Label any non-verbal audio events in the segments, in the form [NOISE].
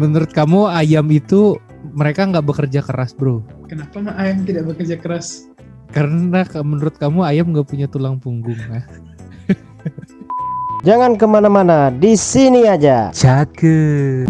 Menurut kamu ayam itu mereka nggak bekerja keras bro? Kenapa mah ayam tidak bekerja keras? Karena menurut kamu ayam nggak punya tulang punggung. Nah. Jangan ke mana-mana, di sini aja. Cakep.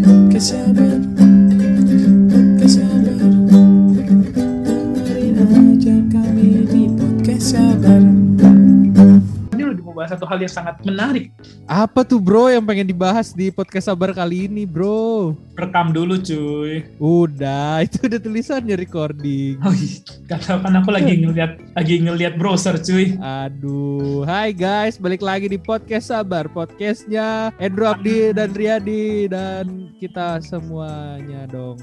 Bahas satu hal yang sangat menarik. Apa tuh bro yang pengen dibahas di podcast sabar kali ini bro? Rekam dulu cuy. Udah, [LAUGHS] itu udah tulisannya recording. Oh iya, gak tau kan aku lagi ngeliat lagi ngeliat browser cuy. Aduh, hai guys, balik lagi di podcast Sabar, podcastnya Andrew Abdi dan Riyadi dan kita semuanya dong.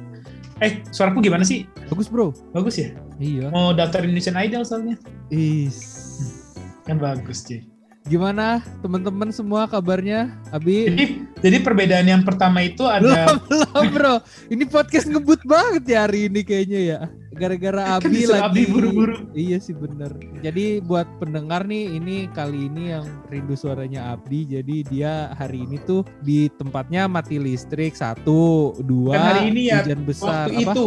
Eh, suaraku gimana sih? Bagus bro? Bagus ya? Iya. Mau daftar Indonesian Idol soalnya. Is. Kan bagus cuy. Gimana teman-teman semua kabarnya? Abi? Jadi, jadi perbedaan yang pertama itu ada [LAUGHS] Belum, bro. Ini podcast ngebut banget ya hari ini kayaknya ya. Gara-gara Kan Abi disuruh lagi. Abi buru-buru. Iya sih bener. Jadi buat pendengar nih, ini kali ini yang rindu suaranya Abdi. Jadi dia hari ini tuh di tempatnya mati listrik satu, dua, Kan hari ini ya, hujan besar. waktu Apa? itu.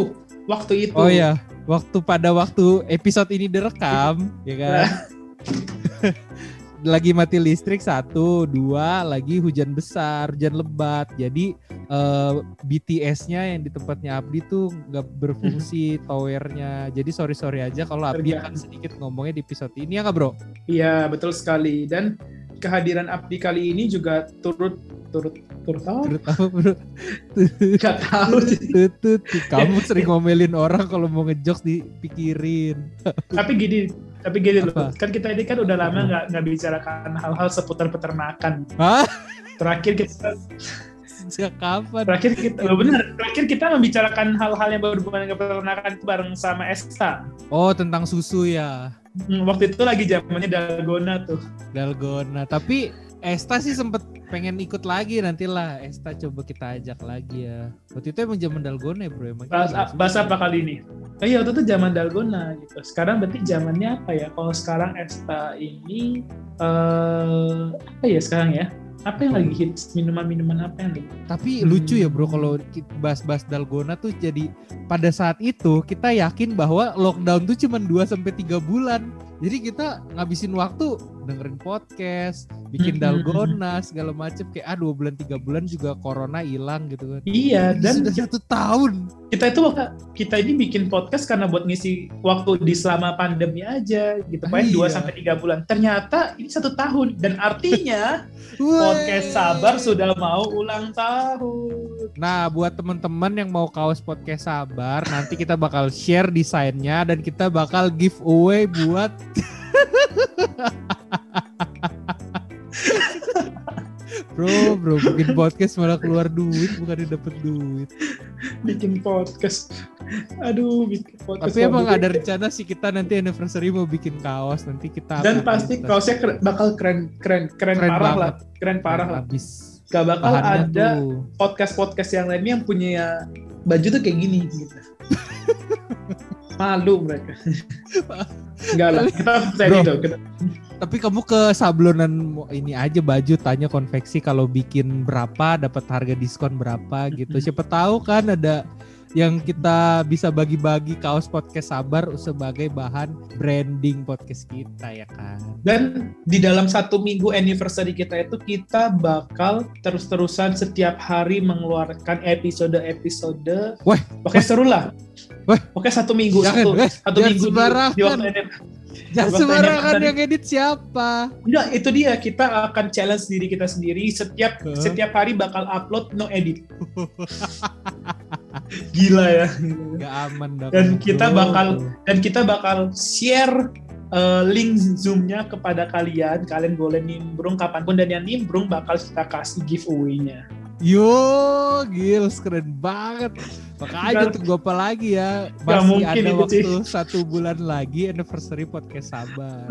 Waktu itu. Oh ya, waktu pada waktu episode ini direkam, ya kan? [LAUGHS] lagi mati listrik satu, dua, lagi hujan besar, hujan lebat. Jadi eh, BTS-nya yang di tempatnya Abdi tuh nggak berfungsi [LAUGHS] towernya. Jadi sorry sorry aja kalau Abdi Terganggu. akan sedikit ngomongnya di episode ini ya nggak bro? Iya, betul sekali. Dan kehadiran Abdi kali ini juga turut turut turut apa? Menurut apa bro? [LAUGHS] Gak tahu sih. Kamu sering ngomelin orang kalau mau ngejokes dipikirin. tapi gini, tapi gini loh. Kan kita ini kan udah lama nggak nggak bicarakan hal-hal seputar peternakan. Hah? Terakhir kita Sejak kapan? terakhir kita oh benar, terakhir kita membicarakan hal-hal yang berhubungan dengan peternakan itu bareng sama Esta. Oh tentang susu ya. Hmm, waktu itu lagi zamannya Dalgona tuh. Dalgona. Tapi Esta sih sempet pengen ikut lagi nantilah. Esta coba kita ajak lagi ya. Waktu itu emang zaman Dalgona ya bro. Emang kita Bahas, nggak bahas susu. apa kali ini? Oh iya, waktu itu zaman Dalgona gitu. Sekarang berarti zamannya apa ya? Kalau sekarang Esta ini eh apa ya sekarang ya? Apa yang lagi hits? Minuman-minuman apa yang lagi? Tapi Hmm. lucu ya bro kalau bahas-bahas Dalgona tuh jadi pada saat itu kita yakin bahwa lockdown tuh cuma 2 sampai 3 bulan. Jadi kita ngabisin waktu dengerin podcast, bikin. Dalgona segala macem kayak ah dua bulan tiga bulan juga corona hilang gitu kan. Iya, Ini dan sudah satu tahun. kita itu kita ini bikin podcast karena buat ngisi waktu di selama pandemi aja gitu. Paling Iya. 2 sampai 3 bulan. Ternyata ini satu tahun dan artinya [LAUGHS] podcast Sabar sudah mau ulang tahun. Nah, buat teman-teman yang mau kaos podcast sabar, nanti kita bakal share desainnya dan kita bakal giveaway buat [LAUGHS] Bro, bro, bikin podcast malah keluar duit, bukan dapet duit. Bikin podcast. Aduh, bikin podcast. Tapi emang ada rencana sih kita nanti anniversary mau bikin kaos, nanti kita dan pasti kaosnya keren- bakal keren keren keren, Keren parah banget. lah keren parah lah Abis. Gak bakal Bahannya ada tuh. podcast podcast yang lainnya yang punya baju tuh kayak gini gitu. [LAUGHS] Malu mereka. Enggak lah kita percaya itu kita, Tapi kamu ke sablonan ini aja baju tanya konveksi kalau bikin berapa dapat harga diskon berapa gitu. Siapa tahu kan ada yang kita bisa bagi-bagi kaos podcast sabar sebagai bahan branding podcast kita ya kan. dan di dalam satu minggu anniversary kita itu kita bakal terus-terusan setiap hari mengeluarkan episode-episode Wah, Oke seru lah Wah. Oke satu minggu Jangan, satu, eh, satu minggu di- sembarangan. di waktu Waktu sembarangan yang edit siapa? Enggak, itu dia. Kita akan challenge diri kita sendiri. Setiap Huh? setiap hari bakal upload no edit. [LAUGHS] Gila ya. Gak aman dong. Dan kita bakal- Dan kita bakal share uh, link zoomnya kepada kalian. Kalian boleh nimbrung kapan pun dan yang nimbrung bakal kita kasih giveaway-nya. Yo, Gils keren banget. Makanya Nggak- tunggu apa lagi ya? Masih mungkin ada itu, waktu satu bulan lagi anniversary podcast sabar.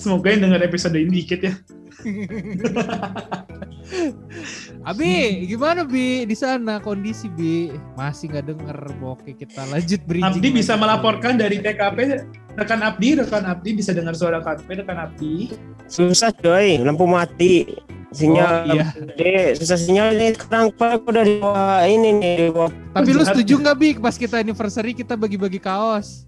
Semoga yang dengar episode ini dikit ya. [LAUGHS] Abi, gimana Bi di sana kondisi Bi? Masih nggak denger Oke, kita lanjut bridging. Abdi bisa melaporkan dari TKP rekan Abdi, rekan Abdi bisa dengar suara KP rekan Abdi. Susah coy, lampu mati. Sinyal Oh, iya. gede, susah sinyal ini sekarang Pak udah di bawah ini nih di bawah. Tapi lu setuju nggak Bi pas kita anniversary kita bagi-bagi kaos?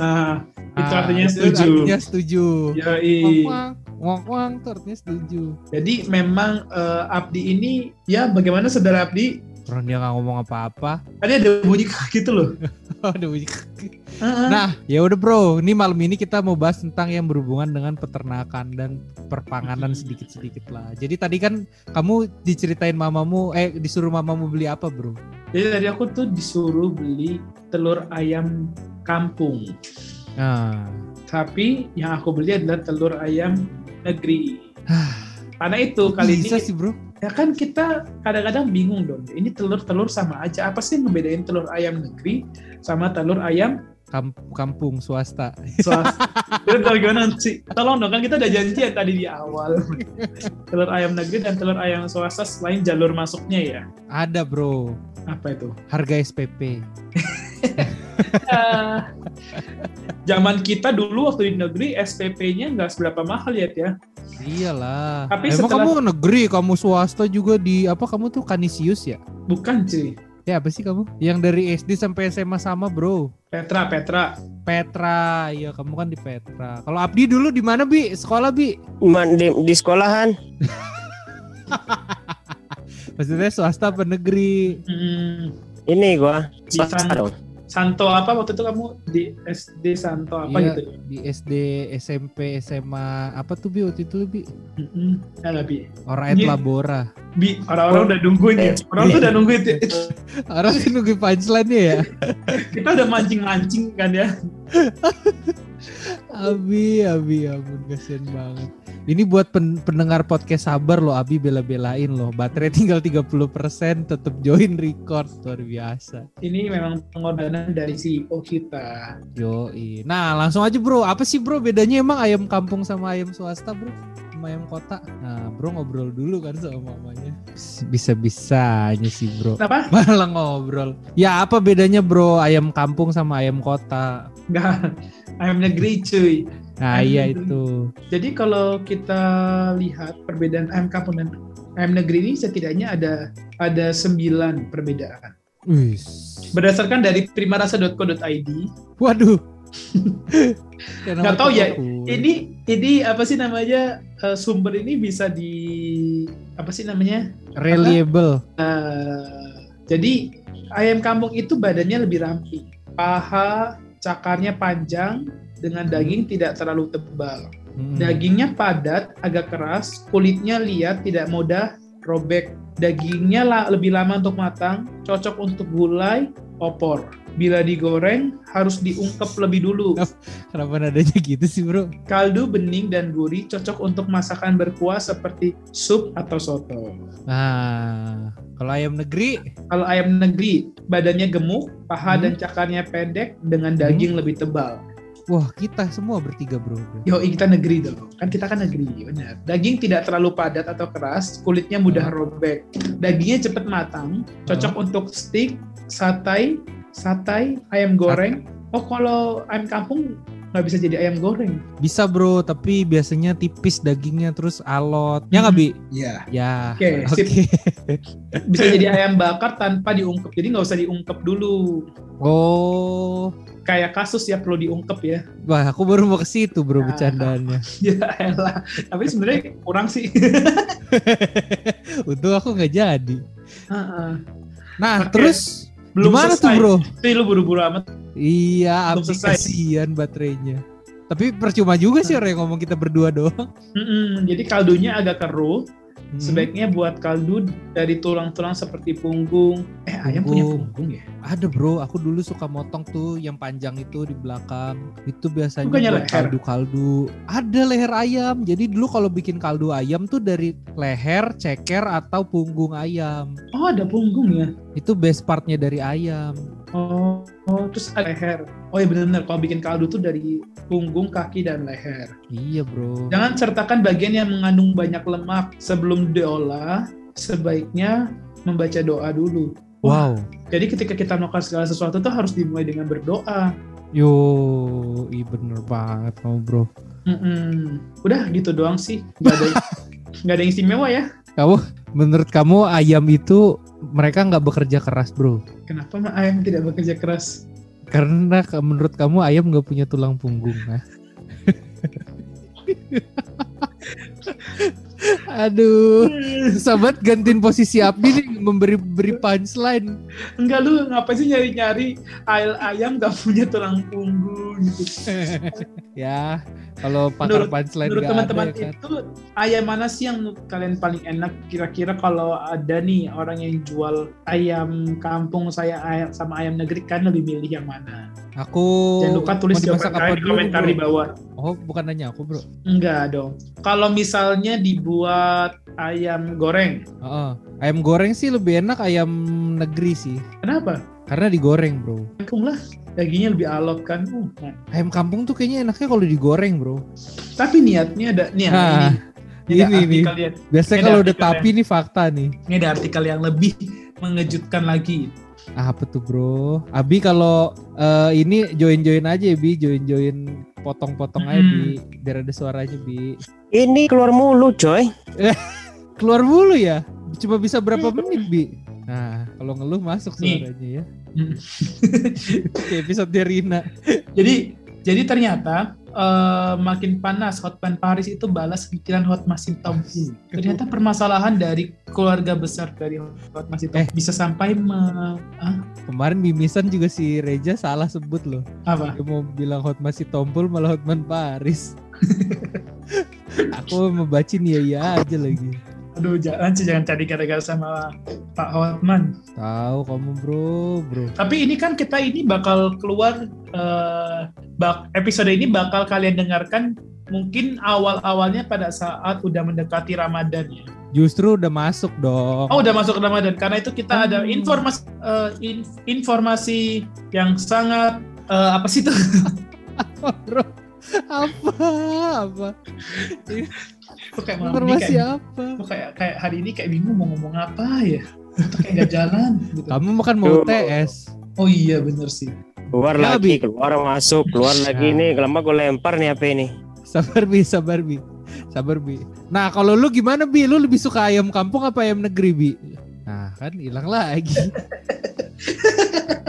Nah, itu Ah, artinya itu setuju. Artinya setuju. Yoi. Wang wang wang tuh artinya setuju. Jadi memang eh, Abdi ini ya bagaimana saudara Abdi? Orang dia nggak ngomong apa-apa. Tadi ada bunyi gitu loh. [LAUGHS] Aduh. Nah, ya udah bro, ini malam ini kita mau bahas tentang yang berhubungan dengan peternakan dan perpanganan sedikit-sedikit lah. Jadi tadi kan kamu diceritain mamamu, eh disuruh mamamu beli apa bro? Jadi tadi aku tuh disuruh beli telur ayam kampung. Nah, Tapi yang aku beli adalah telur ayam negeri. Karena itu kali bisa ini sih bro. ya kan kita kadang-kadang bingung dong. Ini telur-telur sama aja. Apa sih yang ngebedain telur ayam negeri sama telur ayam Kam- kampung swasta. [LAUGHS] swasta? Itu gimana sih? Tolong dong kan kita udah janjian tadi di awal. telur ayam negeri dan telur ayam swasta selain jalur masuknya ya. Ada bro, Apa itu? harga SPP. Ah, [LAUGHS] Zaman kita dulu waktu di negeri SPP-nya nggak seberapa mahal ya ya. Iyalah. Tapi Emang setelah- kamu negeri, kamu swasta juga di apa kamu tuh Kanisius ya? Bukan cuy. Ya apa sih kamu? Yang dari SD sampai SMA sama bro. Petra, Petra. Petra, iya kamu kan di Petra. Kalau Abdi dulu di mana bi? Sekolah bi? Man, di, di sekolahan [LAUGHS] Maksudnya swasta apa negeri? Hmm, ini gua swasta dong. Santo apa waktu itu kamu di SD Santo apa Iya, gitu? Di SD, SMP, SMA apa tuh bi waktu itu bi? Mm-mm. Ya lah, Bi. Oraet Iya. Labora. Bi, orang-orang udah nungguin ya. [LAUGHS] Orang tuh udah nungguin ya. Orang sih nunggu punchline ya. Kita udah mancing-mancing kan ya. [LAUGHS] Abi, Abi, ya ampun kasihan banget. Ini buat pen- pendengar podcast sabar loh, Abi bela-belain loh. Baterai tinggal 30% tetap join record luar biasa. Ini memang pengorbanan dari CEO kita. Yoi. Nah, langsung aja bro. Apa sih bro bedanya emang ayam kampung sama ayam swasta bro? Ayam kota. Nah, bro ngobrol dulu kan sama mamanya. Bisa-bisanya sih bro. Kenapa? [LAUGHS] Malah ngobrol. Ya apa bedanya bro ayam kampung sama ayam kota? Enggak. Ayam negeri cuy. Nah Ayam iya negeri. itu. Jadi kalau kita lihat perbedaan ayam kampung dan ayam negeri ini setidaknya ada ada sembilan perbedaan. Wih. Berdasarkan dari primarasa.co.id, Waduh. [LAUGHS] Nggak tahu ya, ini ini apa sih namanya eh, sumber ini bisa di apa sih namanya? reliable. Eh, jadi ayam kampung itu badannya lebih ramping, paha cakarnya panjang dengan daging tidak terlalu tebal. Mm. Dagingnya padat, agak keras, kulitnya liat, tidak mudah robek. Dagingnya la- lebih lama untuk matang, cocok untuk gulai, opor. Bila digoreng, harus diungkep lebih dulu. Kenapa nadanya gitu sih bro? Kaldu bening dan gurih, cocok untuk masakan berkuah seperti sup atau soto. Nah, kalau ayam negeri, Kalau ayam negeri, badannya gemuk, paha Hmm. dan cakarnya pendek, dengan daging lebih tebal. wah kita semua bertiga bro. Yo, kita negeri dong. Kan kita kan negeri, benar. Daging tidak terlalu padat atau keras, kulitnya mudah robek. Dagingnya cepat matang, cocok untuk steak, satai, satai, ayam goreng. Oh, kalau ayam kampung nggak bisa jadi ayam goreng. Bisa bro, tapi biasanya tipis dagingnya terus alot. Ya nggak bi? Iya. Ya. Oke, [LAUGHS] Oke. sip. Bisa jadi ayam bakar tanpa diungkep. Jadi nggak usah diungkep dulu. Oh, Kayak kasus ya perlu diungkep ya. wah aku baru mau ke situ bro Nah. bercandaannya. [LAUGHS] Ya elah. Tapi sebenarnya kurang sih. [LAUGHS] Untung aku nggak jadi. Heeh. Nah, Oke. terus Belum gimana selesai. tuh bro? Tapi lu buru-buru amat. Iya, Belum abis selesai. kasihan baterainya. Tapi percuma juga sih orang yang ngomong kita berdua doang. Mm-mm, Jadi kaldunya agak keruh. Hmm. Sebaiknya buat kaldu dari tulang-tulang seperti punggung. Eh ayam punya Punggung. punggung ya? Ada bro, aku dulu suka motong tuh yang panjang itu di belakang. Itu biasanya Bukannya buat leher? kaldu-kaldu. Ada leher ayam. Jadi dulu kalau bikin kaldu ayam tuh dari leher, ceker atau punggung ayam. Oh ada punggung ya? Itu best partnya dari ayam. Oh, oh terus ada leher. Oh iya benar-benar kalau bikin kaldu tuh dari punggung, kaki dan leher. Iya bro. Jangan sertakan bagian yang mengandung banyak lemak sebelum diolah. Sebaiknya membaca doa dulu. Wow. Jadi ketika kita melakukan segala sesuatu tuh harus dimulai dengan berdoa. Yo, iya bener banget kamu bro. Mm-mm. Udah gitu doang sih. Gak ada [LAUGHS] nggak ada yang istimewa ya. Kamu menurut kamu ayam itu mereka nggak bekerja keras bro? Kenapa mah ayam tidak bekerja keras? Karena menurut kamu ayam nggak punya tulang punggung. Nah. [LAUGHS] Aduh, sahabat gantiin posisi Abdi nih memberi beri punchline. Enggak lu ngapain sih nyari-nyari ayam ayam nggak punya tulang punggung gitu. [LAUGHS] ya, kalau pakar Menurut- punchline Menurut teman-teman ada, ya kan? itu ayam mana sih yang kalian paling enak kira-kira kalau ada nih orang yang jual ayam kampung saya ayam sama ayam negeri kan lebih milih yang mana? Aku Jangan lupa tulis jawaban kalian di dulu, komentar bro? di bawah. Oh, bukan nanya aku, Bro. Enggak dong. Kalau misalnya dibuat ayam goreng, Heeh. Ayam goreng sih lebih enak ayam negeri sih. kenapa? Karena digoreng, Bro. Kampung lah, dagingnya lebih alot kan. Uh, nah. Ayam kampung tuh kayaknya enaknya kalau digoreng, Bro. Tapi niatnya ada nih Nah, ini. ini ada nih. yang Biasanya Ini kalau udah tapi nih fakta nih. ini ada artikel yang lebih mengejutkan lagi. Ah, apa tuh, Bro? Abi kalau eh, ini join-join aja ya, Bi, join-join potong-potong aja, Hmm. Bi. Biar ada suaranya, Bi. Ini keluar mulu coy. [LAUGHS] Keluar mulu ya. Cuma bisa berapa menit, Bi? Nah, kalau ngeluh masuk suaranya ya. Hmm. Kayak episode Rina. [LAUGHS] Jadi jadi ternyata eh, makin panas Hotman Paris itu balas pikiran Hotman Sintopul. Ternyata permasalahan dari keluarga besar dari Hotman Sintopul Eh. bisa sampai me, ah, Kemarin mimisan juga si Reja salah sebut loh. apa? Dia mau bilang Hotman si Tompul malah Hotman Paris. [LAUGHS] Aku membacin ya ya aja lagi. Aduh jangan sih jangan cari gara-gara sama Pak Hotman. Tahu kamu bro, bro. Tapi ini kan kita ini bakal keluar bak- episode ini bakal kalian dengarkan mungkin awal-awalnya pada saat udah mendekati Ramadan ya. Justru udah masuk dong. Oh udah masuk ke Ramadan karena itu kita ada Hmm. informasi eh, in- informasi yang sangat eh, apa sih itu? apa [LAUGHS] bro? Apa? [LAUGHS] Apa? Kok kayak malam ini Informasi kayak, apa? kok kayak kayak hari ini kayak bingung mau ngomong apa ya? Atau kayak nggak jalan gitu. Kamu makan mau Tuh. TS. Oh iya bener sih. Keluar Ya, lagi, Bi. keluar masuk, keluar lagi Nah. nih. Lama gue lempar nih HP ini. Sabar bi, sabar bi, sabar bi. Nah kalau lu gimana bi? Lu lebih suka ayam kampung apa ayam negeri bi? Nah kan hilang lagi. [LAUGHS]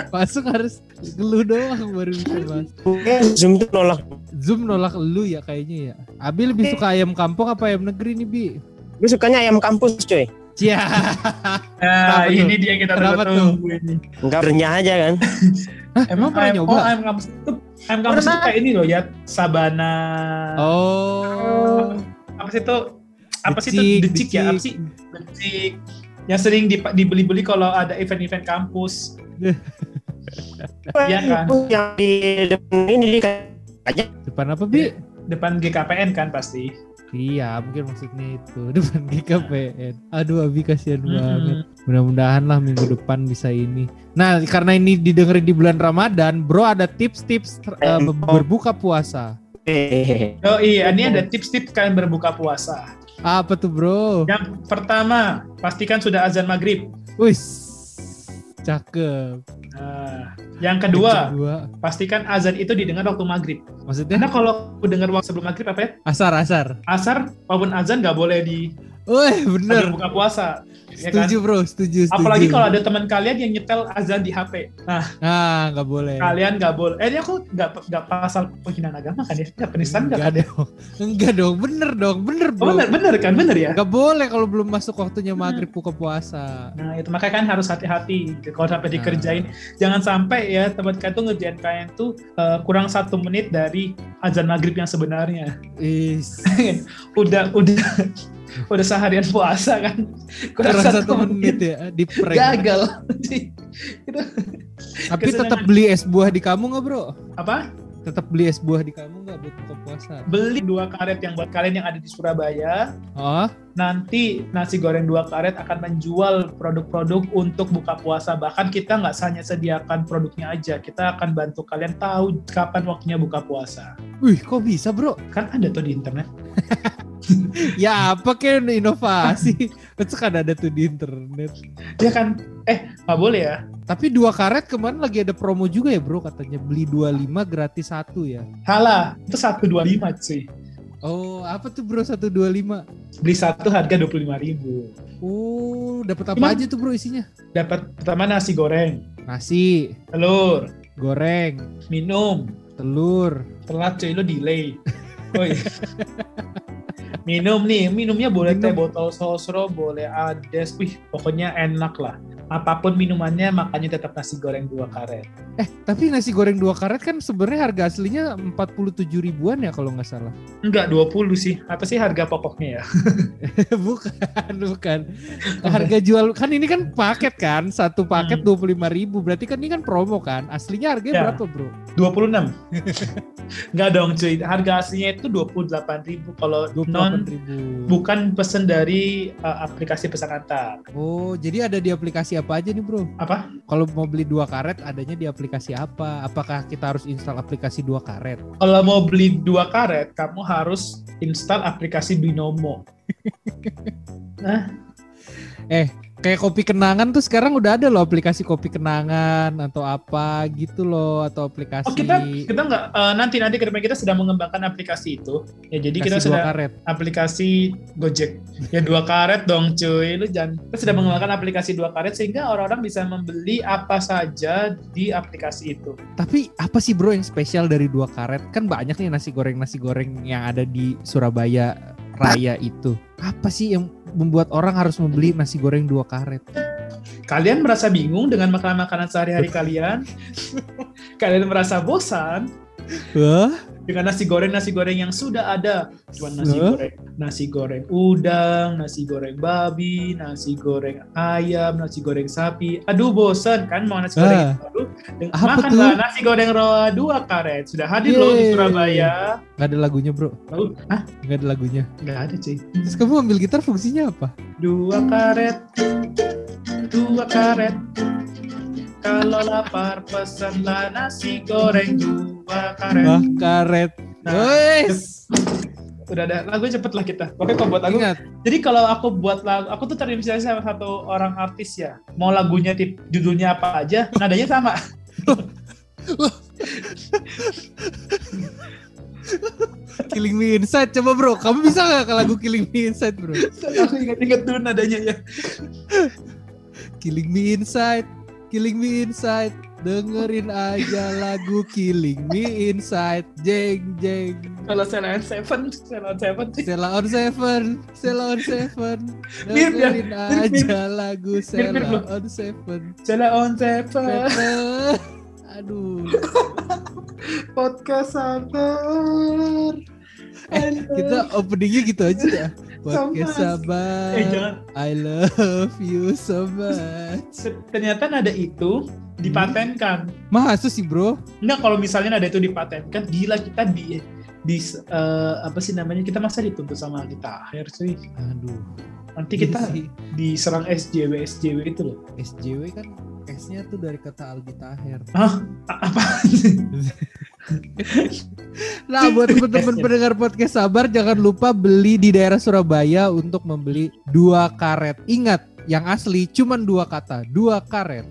Masuk harus lu doang baru bisa masuk. Eh, Zoom tuh nolak. Zoom nolak lu ya kayaknya ya. Abi lebih suka ayam kampung apa ayam negeri nih bi? Gue sukanya ayam kampus coy. Cia. [LAUGHS] Nah ini tuh? dia yang kita Kenapa tunggu ini. Enggak renyah aja kan. [LAUGHS] Emang pernah nyoba? oh, ayam kampus itu ayam kampus itu Pernah. kayak ini loh ya sabana. Oh. Apa sih itu? Apa sih itu? Decik ya? Apa sih? Becik. Yang sering dipa- dibeli-beli kalau ada event-event kampus. [LAUGHS] Iya kan? Yang di depan ini di aja. Depan apa bi? Depan GKPN kan pasti. Iya mungkin maksudnya itu [LAUGHS] depan GKPN. Aduh Abi kasihan banget. Mm-mm. Mudah-mudahan lah minggu depan bisa ini. Nah karena ini didengerin di bulan Ramadan, bro ada tips-tips Em, berbuka puasa. Hehehe. Oh iya, ini ada tips-tips kalian berbuka puasa. Apa tuh bro? Yang pertama, pastikan sudah azan maghrib. Wis, cakep. Nah, yang kedua, Kedua, pastikan azan itu didengar waktu maghrib. maksudnya Karena kalau dengar waktu sebelum maghrib apa ya? asar asar. Asar maupun azan nggak boleh di Wih sambil bener. buka puasa. ya kan? Setuju bro, setuju, setuju. Apalagi kalau ada teman kalian yang nyetel azan di HP. Nah, Ah nggak boleh. kalian nggak boleh. Eh, ini aku nggak nggak pasal penghinaan agama kan ya? Nggak penistaan nggak kan? Enggak dong. Enggak dong, bener dong, bener Oh, bro. bener, bener kan? Bener ya? Nggak boleh kalau belum masuk waktunya maghrib buka puasa. Nah, itu makanya kan harus hati-hati kalau sampai Nah. dikerjain. Jangan sampai ya teman kalian tuh ngerjain kalian tuh eh, kurang satu menit dari azan maghrib yang sebenarnya. Is. [LAUGHS] Udah, udah, udah seharian puasa kan? Kurang satu menit ya [LAUGHS] di prank. Gagal. itu Tapi tetap beli es buah di kamu nggak bro? apa? Tetap beli es buah di kamu nggak buat buka puasa? Beli dua karet yang buat kalian yang ada di Surabaya. Oh, Nanti nasi goreng dua karet akan menjual produk-produk untuk buka puasa. Bahkan kita nggak hanya sediakan produknya aja, kita akan bantu kalian tahu kapan waktunya buka puasa. wih kok bisa bro? Kan ada tuh di internet. [LAUGHS] [LAUGHS] Ya apa kayak inovasi? Itu kan ada tuh di internet. Ya kan? Eh, nggak boleh ya? Tapi dua karet kemarin lagi ada promo juga ya bro katanya beli 25 gratis satu ya. Salah, itu 125 cuy. Oh, apa tuh bro 125? Beli satu harga 25.000 ribu. Oh, dapat apa Gimana? aja tuh bro isinya? Dapat pertama nasi goreng, Nasi, telur, goreng, minum, telur. telat cuy lo delay. [LAUGHS] Oh iya. [LAUGHS] minum nih, minumnya boleh teh Minum. botol sosro, boleh ades, wih pokoknya enak lah. Apa pun minumannya, makanya tetap nasi goreng dua karet. Eh, tapi nasi goreng dua karet kan sebenarnya harga aslinya 47 ribuan ya kalau nggak salah. Enggak 20 sih, apa sih harga pokoknya ya? [LAUGHS] bukan, bukan. Harga jual kan ini kan paket kan, satu paket Hmm. 25 ribu. Berarti kan ini kan promo kan. Aslinya harganya Ya. berapa bro? 26. Enggak dong cuy, harga aslinya itu 28.000 kalau 28 non ribu. bukan pesen dari uh, aplikasi pesan antar. Oh, jadi ada di aplikasi apa aja nih bro? Apa? Kalau mau beli dua karet, adanya di aplikasi apa? Apakah kita harus install aplikasi dua karet? Kalau mau beli dua karet, kamu harus install aplikasi Binomo. [LAUGHS] Kayak kopi kenangan tuh sekarang udah ada loh aplikasi kopi kenangan atau apa gitu loh atau aplikasi Oh kita kita nggak eh, nanti nanti ke depan kita sedang mengembangkan aplikasi itu. Ya jadi kita aplikasi dua sudah karet. aplikasi Gojek. Ya dua karet dong cuy. Lu jangan kita sudah mengembangkan aplikasi dua karet sehingga orang-orang bisa membeli apa saja di aplikasi itu. Tapi apa sih bro yang spesial dari dua karet? Kan banyak nih nasi goreng nasi goreng yang ada di Surabaya Raya itu. Apa sih yang membuat orang harus membeli nasi goreng dua karet? Kalian merasa bingung dengan makanan-makanan sehari-hari kalian? [LAUGHS] kalian merasa bosan Wah, dengan nasi goreng nasi goreng yang sudah ada cuma nasi Huh? goreng nasi goreng udang nasi goreng babi nasi goreng ayam nasi goreng sapi aduh bosan kan mau nasi goreng Ah. baru makanlah tuh? nasi goreng roa dua karet sudah hadir loh di Yeay. Surabaya nggak ada lagunya bro? Ah Nggak ada lagunya. nggak ada cuy Terus kamu ambil gitar fungsinya apa? dua karet dua karet kalau lapar pesanlah nasi goreng dua karet Wah karet. Nah, Wes, udah ada lagu cepet lah kita oke kalau buat lagu ingat. Jadi kalau aku buat lagu, aku tuh terinspirasi sama satu orang artis ya. Mau lagunya tip judulnya apa aja, nadanya sama. [LAUGHS] Killing Me Inside coba bro. Kamu bisa nggak ke lagu Killing Me Inside bro? aku ingat-ingat dulu nadanya ya. Killing Me Inside, Killing Me Inside. Dengerin aja lagu Killing Me Inside. Jeng jeng. Kalau Sela on Seven, Sela on Seven. Sela on Seven, Sela on Seven. [LAUGHS] Dengerin aja lagu Sela on Seven. Sela on Seven, Seven. Aduh. [LAUGHS] podcast sabar. Eh, kita openingnya gitu aja ya. [LAUGHS] Podcast Sama. sabar. Eh jangan, I love you so much. ternyata nada itu dipatenkan. Masa sih bro? Enggak kalau misalnya nada itu dipatenkan, gila kita di di eh, apa sih namanya kita masa dituntut sama kita akhir cuy Aduh. nanti kita Iya sih. diserang SJW SJW itu loh SJW kan S-nya tuh dari kata Aldi Taher. ah apa [LAUGHS] [LAUGHS] Nah, buat teman-teman [LAUGHS] pendengar podcast sabar jangan lupa beli di daerah Surabaya untuk membeli dua karet. Ingat, yang asli cuma dua kata, dua karet.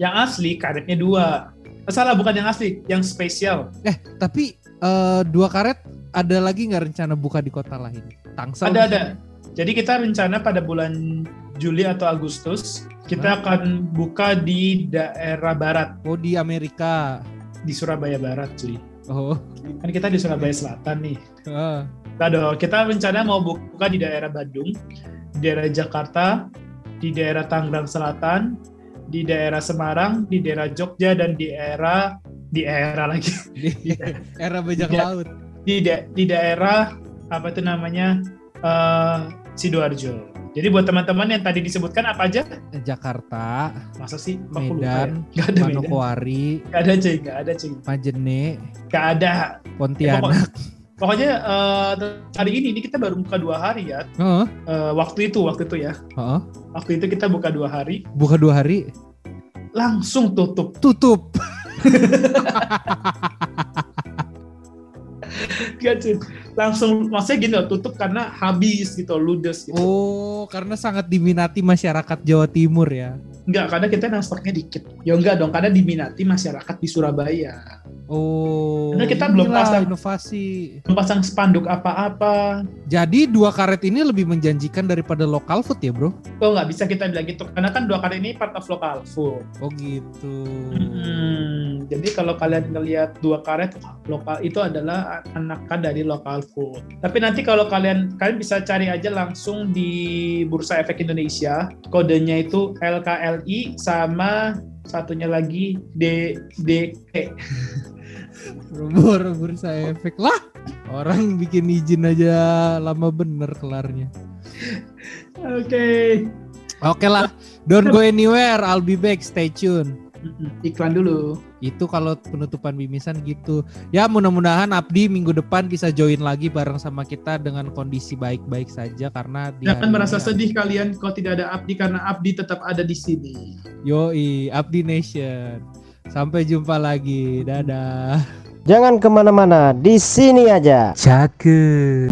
Yang asli karetnya dua. Salah bukan yang asli, yang spesial. Eh, tapi eh, dua karet ada lagi nggak rencana buka di kota lain? Tangsel? Ada ada. Jadi kita rencana pada bulan Juli atau Agustus kita akan buka di daerah barat Oh di Amerika. Di Surabaya Barat, cuy. Oh. Kan kita di Surabaya Selatan nih. ah. Dong, kita rencana mau buka di daerah Bandung, di daerah Jakarta, di daerah Tangerang Selatan, di daerah Semarang, di daerah Jogja dan di daerah [LAUGHS] di daerah lagi Di era bajak Iya. laut. di da- di daerah apa itu namanya eh, sidoarjo. Jadi buat teman-teman yang tadi disebutkan apa aja? Jakarta, Masa sih? Medan, ya? Nggak ada Medan. Manokwari, Nggak ada cuy, nggak ada cuy. Majene, Nggak ada. Pontianak. Pokoknya eh, hari ini ini kita baru buka dua hari ya. Heeh, Eh, waktu itu, waktu itu ya. heeh. Waktu itu kita buka dua hari, Buka dua hari, langsung tutup. tutup. [LAUGHS] Nggak cuy. Langsung maksudnya gini loh tutup karena habis gitu ludes gitu. Oh, karena sangat diminati masyarakat Jawa Timur ya. Enggak, karena kita yang stoknya dikit. Ya enggak dong, karena diminati masyarakat di Surabaya. Oh. Karena kita belum pasang- inovasi. Pasang spanduk apa-apa. Jadi dua karet ini lebih menjanjikan daripada lokal food ya, Bro? Oh nggak bisa kita bilang gitu, karena kan dua kali ini part of local food. Oh gitu. Hmm, jadi kalau kalian ngelihat dua karet lokal itu adalah anakan dari local food. Tapi nanti kalau kalian kalian bisa cari aja langsung di Bursa Efek Indonesia. Kodenya itu LKLI sama satunya lagi D D E. [LAUGHS] Bor bursa efek lah. Orang bikin izin aja lama bener kelarnya. [LAUGHS] Oke. Oke lah, don't go anywhere. I'll be back. Stay tune. Iklan dulu. Itu kalau penutupan bimisan gitu. Ya mudah-mudahan Abdi minggu depan bisa join lagi bareng sama kita dengan kondisi baik-baik saja karena Jangan merasa ini- sedih kalian kalau tidak ada Abdi karena Abdi tetap ada di sini. Yoi, Abdi Nation. Sampai jumpa lagi. Dadah. Jangan ke mana-mana, di sini aja. Cakep.